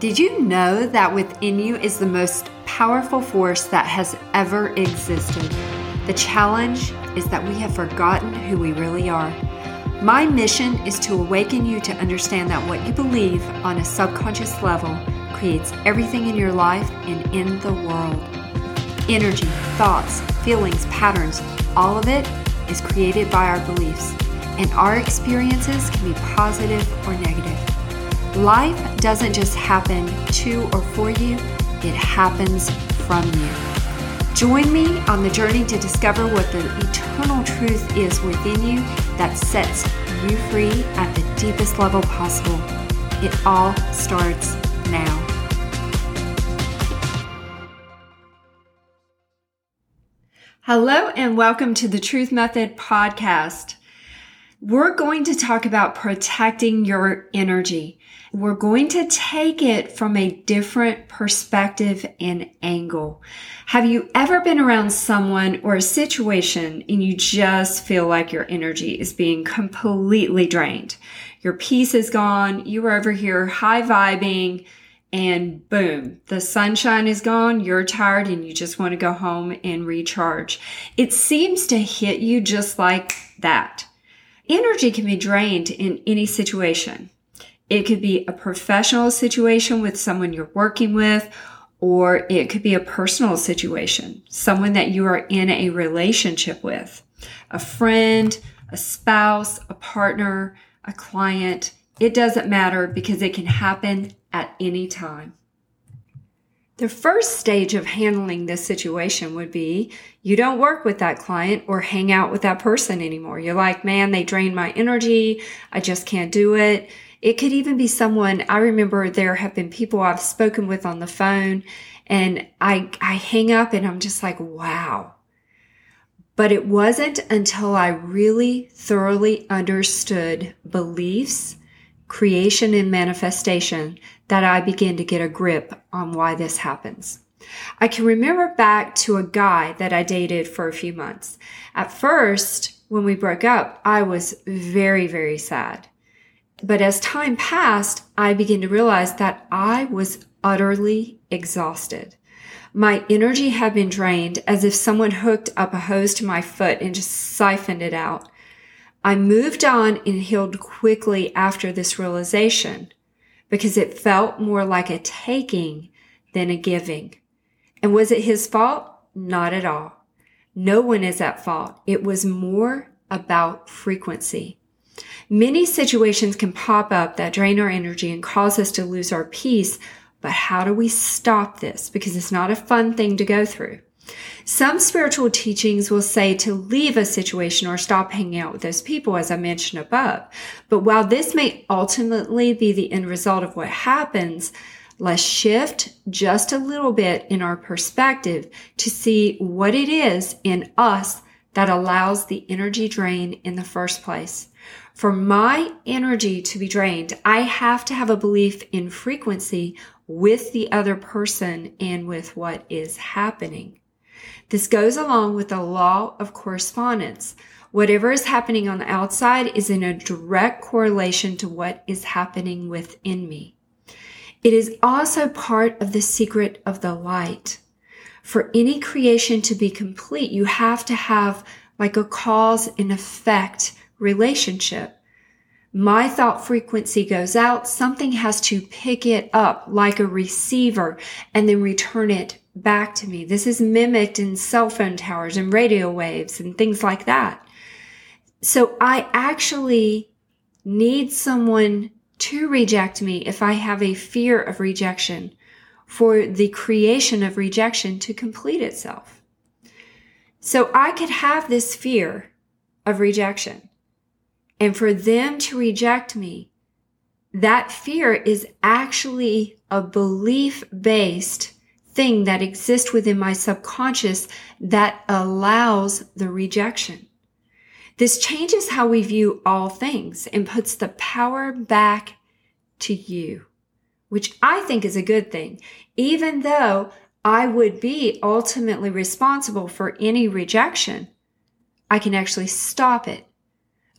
Did you know that within you is the most powerful force that has ever existed? The challenge is that we have forgotten who we really are. My mission is to awaken you to understand that what you believe on a subconscious level creates everything in your life and in the world. Energy, thoughts, feelings, patterns, all of it is created by our beliefs, and our experiences can be positive or negative. Life doesn't just happen to or for you, it happens from you. Join me on the journey to discover what the eternal truth is within you that sets you free at the deepest level possible. It all starts now. Hello, and welcome to the Truth Method podcast. We're going to talk about protecting your energy. We're going to take it from a different perspective and angle. Have you ever been around someone or a situation and you just feel like your energy is being completely drained? Your peace is gone. You are over here high vibing and boom, the sunshine is gone. You're tired and you just want to go home and recharge. It seems to hit you just like that. Energy can be drained in any situation. It could be a professional situation with someone you're working with, or it could be a personal situation, someone that you are in a relationship with, a friend, a spouse, a partner, a client. It doesn't matter because it can happen at any time. The first stage of handling this situation would be you don't work with that client or hang out with that person anymore. You're like, man, they drain my energy. I just can't do it. It could even be someone, I remember there have been people I've spoken with on the phone and I, I hang up and I'm just like, wow. But it wasn't until I really thoroughly understood beliefs, creation and manifestation that I begin to get a grip on why this happens. I can remember back to a guy that I dated for a few months. At first, when we broke up, I was very, very sad. But as time passed, I began to realize that I was utterly exhausted. My energy had been drained as if someone hooked up a hose to my foot and just siphoned it out. I moved on and healed quickly after this realization because it felt more like a taking than a giving. And was it his fault? Not at all. No one is at fault. It was more about frequency. Many situations can pop up that drain our energy and cause us to lose our peace. But how do we stop this? Because it's not a fun thing to go through. Some spiritual teachings will say to leave a situation or stop hanging out with those people, as I mentioned above. But while this may ultimately be the end result of what happens, let's shift just a little bit in our perspective to see what it is in us that allows the energy drain in the first place. For my energy to be drained, I have to have a belief in frequency with the other person and with what is happening. This goes along with the law of correspondence. Whatever is happening on the outside is in a direct correlation to what is happening within me. It is also part of the secret of the light. For any creation to be complete, you have to have like a cause and effect relationship. My thought frequency goes out. Something has to pick it up like a receiver and then return it back to me. This is mimicked in cell phone towers and radio waves and things like that. So I actually need someone to reject me if I have a fear of rejection for the creation of rejection to complete itself. So I could have this fear of rejection and for them to reject me, that fear is actually a belief based thing that exists within my subconscious that allows the rejection. This changes how we view all things and puts the power back to you, which I think is a good thing, even though I would be ultimately responsible for any rejection. I can actually stop it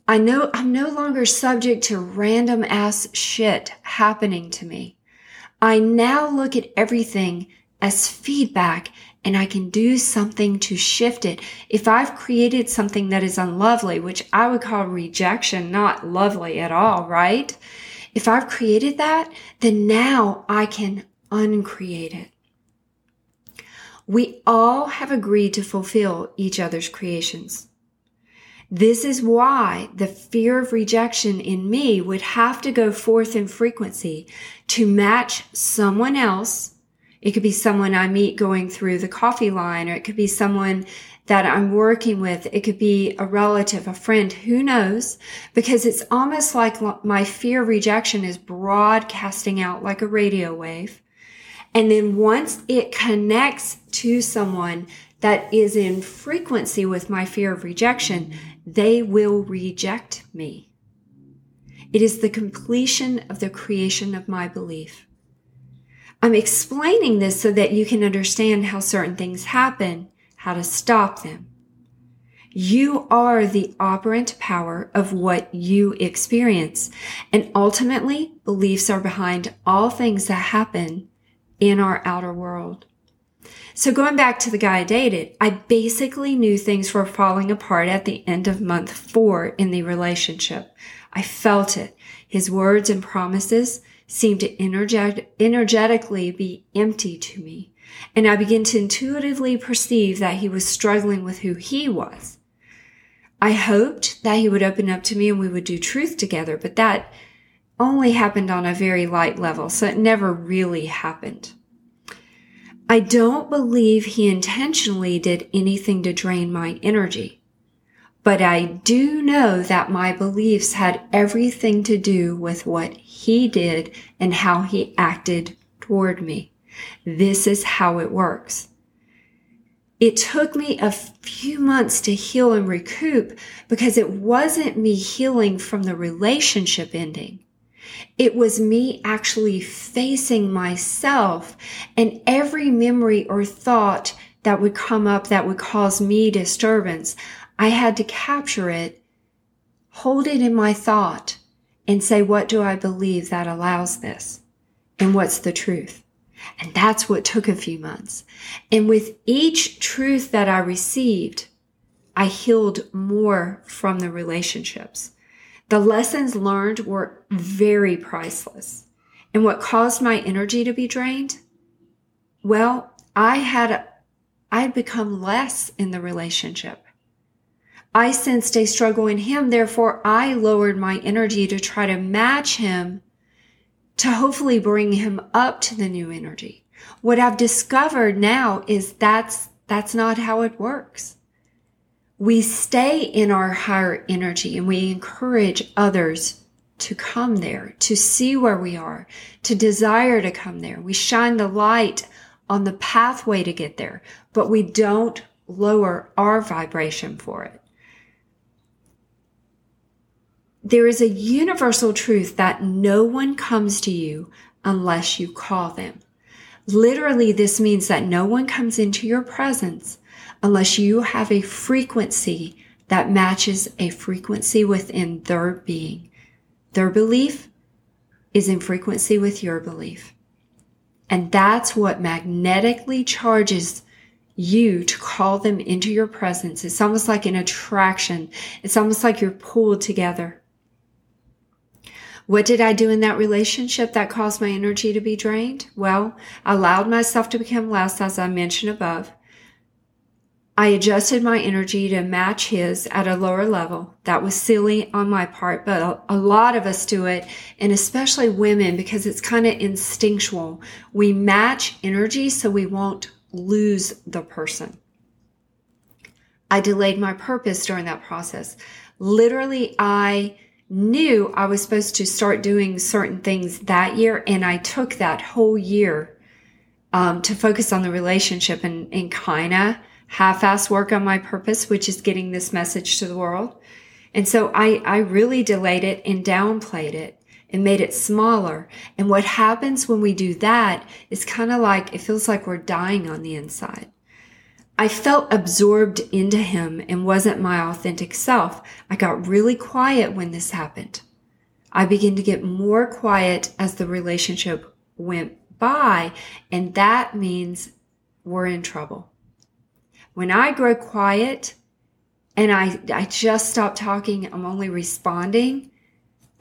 I know I'm no longer subject to random ass shit happening to me. I now look at everything as feedback and I can do something to shift it. If I've created something that is unlovely, which I would call rejection, not lovely at all, right? If I've created that, then now I can uncreate it. We all have agreed to fulfill each other's creations. This is why the fear of rejection in me would have to go forth in frequency to match someone else it could be someone I meet going through the coffee line, or it could be someone that I'm working with. It could be a relative, a friend, who knows? Because it's almost like my fear of rejection is broadcasting out like a radio wave. And then once it connects to someone that is in frequency with my fear of rejection, they will reject me. It is the completion of the creation of my belief. I'm explaining this so that you can understand how certain things happen, how to stop them. You are the operant power of what you experience. And ultimately, beliefs are behind all things that happen in our outer world. So going back to the guy I dated, I basically knew things were falling apart at the end of month four in the relationship. I felt it. His words and promises seemed to energet- energetically be empty to me. And I began to intuitively perceive that he was struggling with who he was. I hoped that he would open up to me and we would do truth together, but that only happened on a very light level, so it never really happened. I don't believe he intentionally did anything to drain my energy. But I do know that my beliefs had everything to do with what he did and how he acted toward me. This is how it works. It took me a few months to heal and recoup because it wasn't me healing from the relationship ending. It was me actually facing myself and every memory or thought that would come up that would cause me disturbance. I had to capture it, hold it in my thought, and say, what do I believe that allows this? And what's the truth? And that's what took a few months. And with each truth that I received, I healed more from the relationships. The lessons learned were very priceless. And what caused my energy to be drained? Well, I had, I had become less in the relationship. I sensed a struggle in him. Therefore, I lowered my energy to try to match him to hopefully bring him up to the new energy. What I've discovered now is that's, that's not how it works. We stay in our higher energy and we encourage others to come there, to see where we are, to desire to come there. We shine the light on the pathway to get there, but we don't lower our vibration for it. There is a universal truth that no one comes to you unless you call them. Literally, this means that no one comes into your presence unless you have a frequency that matches a frequency within their being. Their belief is in frequency with your belief. And that's what magnetically charges you to call them into your presence. It's almost like an attraction. It's almost like you're pulled together. What did I do in that relationship that caused my energy to be drained? Well, I allowed myself to become less, as I mentioned above. I adjusted my energy to match his at a lower level. That was silly on my part, but a, lot of us do it, and especially women because it's kind of instinctual. We match energy so we won't lose the person. I delayed my purpose during that process. Literally, I knew I was supposed to start doing certain things that year, and I took that whole year um, to focus on the relationship and, and kind of half-ass work on my purpose, which is getting this message to the world. And so I, I really delayed it and downplayed it and made it smaller. And what happens when we do that is kind of like, it feels like we're dying on the inside. I felt absorbed into him and wasn't my authentic self. I got really quiet when this happened. I began to get more quiet as the relationship went by, and that means we're in trouble. When I grow quiet and I, I just stop talking, I'm only responding,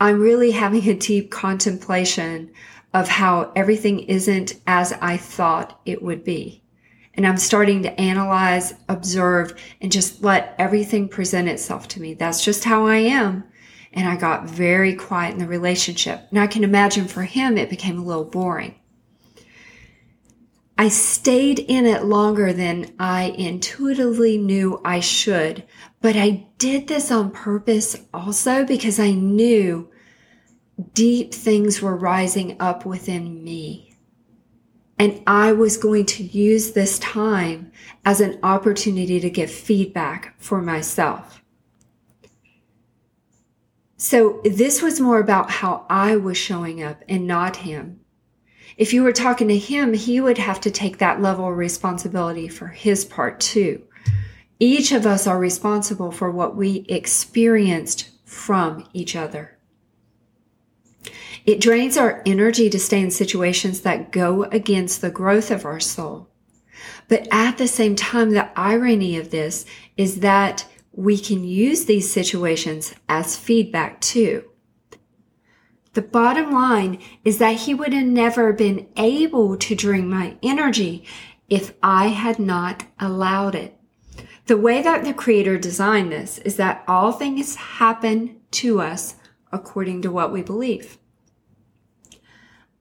I'm really having a deep contemplation of how everything isn't as I thought it would be. And I'm starting to analyze, observe, and just let everything present itself to me. That's just how I am. And I got very quiet in the relationship. And I can imagine for him, it became a little boring. I stayed in it longer than I intuitively knew I should, but I did this on purpose also because I knew deep things were rising up within me. And I was going to use this time as an opportunity to give feedback for myself. So this was more about how I was showing up and not him. If you were talking to him, he would have to take that level of responsibility for his part too. Each of us are responsible for what we experienced from each other. It drains our energy to stay in situations that go against the growth of our soul. But at the same time, the irony of this is that we can use these situations as feedback too. The bottom line is that he would have never been able to drain my energy if I had not allowed it. The way that the creator designed this is that all things happen to us according to what we believe.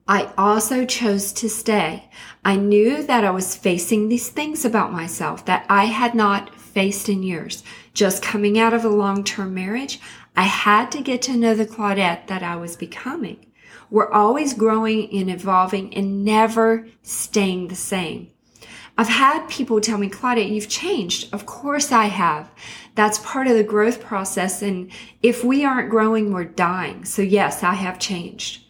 I also chose to stay. I knew that I was facing these things about myself that I had not faced in years. Just coming out of a long-term marriage, I had to get to know the Claudette that I was becoming. We're always growing and evolving and never staying the same. I've had people tell me, Claudette, you've changed. Of course I have. That's part of the growth process. And if we aren't growing, we're dying. So yes, I have changed.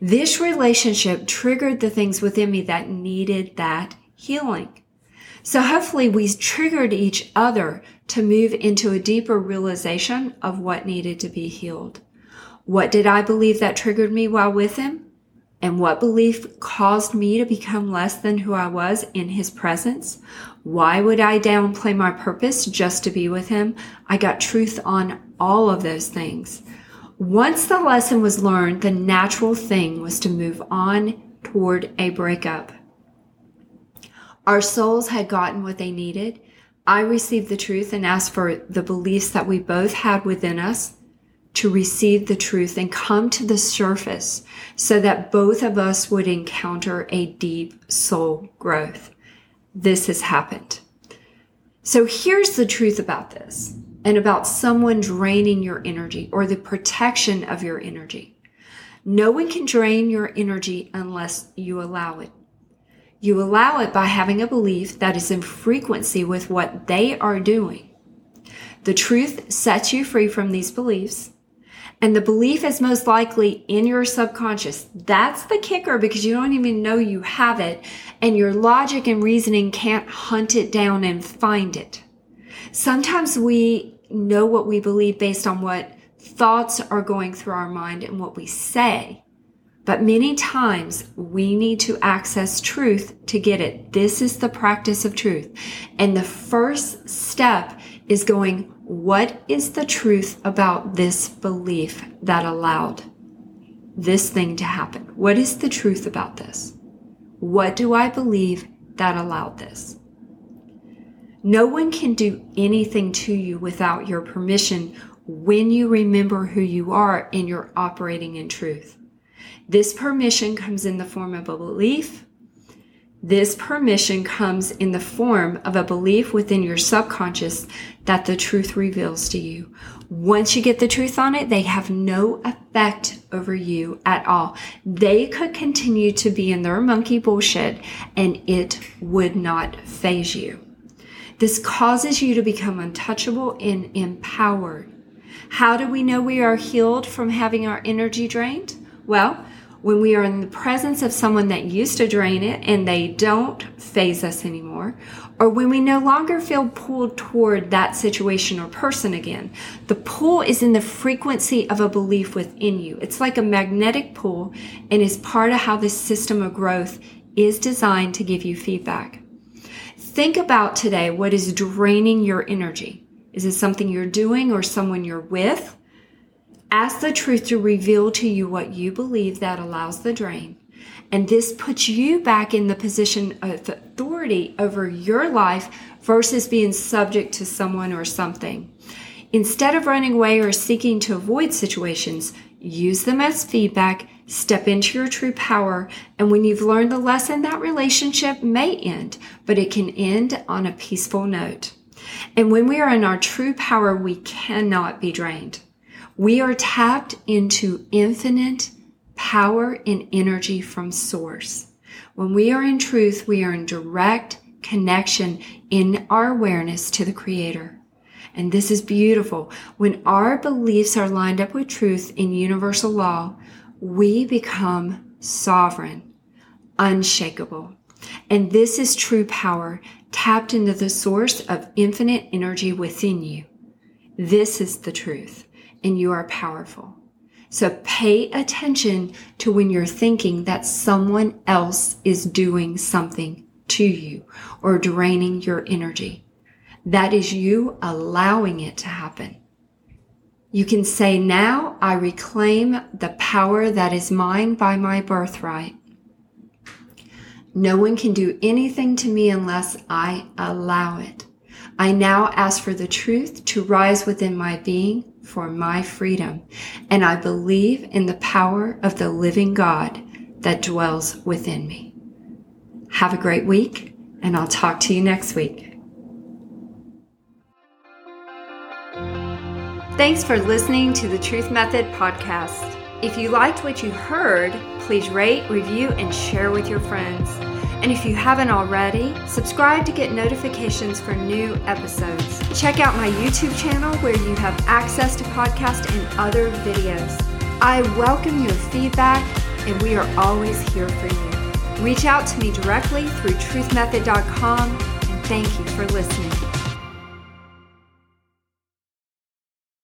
This relationship triggered the things within me that needed that healing. So hopefully we triggered each other to move into a deeper realization of what needed to be healed. What did I believe that triggered me while with him? And what belief caused me to become less than who I was in his presence? Why would I downplay my purpose just to be with him? I got truth on all of those things. Once the lesson was learned, the natural thing was to move on toward a breakup. Our souls had gotten what they needed. I received the truth and asked for the beliefs that we both had within us to receive the truth and come to the surface so that both of us would encounter a deep soul growth. This has happened. So here's the truth about this and about someone draining your energy or the protection of your energy. No one can drain your energy unless you allow it. You allow it by having a belief that is in frequency with what they are doing. The truth sets you free from these beliefs. And the belief is most likely in your subconscious. That's the kicker because you don't even know you have it and your logic and reasoning can't hunt it down and find it. Sometimes we know what we believe based on what thoughts are going through our mind and what we say. But many times we need to access truth to get it. This is the practice of truth. And the first step is going, what is the truth about this belief that allowed this thing to happen? What is the truth about this? What do I believe that allowed this? No one can do anything to you without your permission when you remember who you are and you're operating in truth. This permission comes in the form of a belief. This permission comes in the form of a belief within your subconscious that the truth reveals to you. Once you get the truth on it, they have no effect over you at all. They could continue to be in their monkey bullshit and it would not faze you. This causes you to become untouchable and empowered. How do we know we are healed from having our energy drained? Well, when we are in the presence of someone that used to drain it and they don't faze us anymore, or when we no longer feel pulled toward that situation or person again. The pull is in the frequency of a belief within you. It's like a magnetic pull and is part of how this system of growth is designed to give you feedback. Think about today what is draining your energy. Is it something you're doing or someone you're with? Ask the truth to reveal to you what you believe that allows the drain. And this puts you back in the position of authority over your life versus being subject to someone or something. Instead of running away or seeking to avoid situations, use them as feedback, step into your true power, and when you've learned the lesson, that relationship may end, but it can end on a peaceful note. And when we are in our true power, we cannot be drained. We are tapped into infinite power and energy from source. When we are in truth, we are in direct connection in our awareness to the creator. And this is beautiful. When our beliefs are lined up with truth in universal law, we become sovereign, unshakable. And this is true power tapped into the source of infinite energy within you. This is the truth and you are powerful. So pay attention to when you're thinking that someone else is doing something to you or draining your energy. That is you allowing it to happen. You can say, now I reclaim the power that is mine by my birthright. No one can do anything to me unless I allow it. I now ask for the truth to rise within my being for my freedom, and I believe in the power of the living God that dwells within me. Have a great week, and I'll talk to you next week. Thanks for listening to the Truth Method podcast. If you liked what you heard, please rate, review, and share with your friends. And if you haven't already, subscribe to get notifications for new episodes. Check out my YouTube channel where you have access to podcasts and other videos. I welcome your feedback and we are always here for you. Reach out to me directly through truthmethod.com and thank you for listening.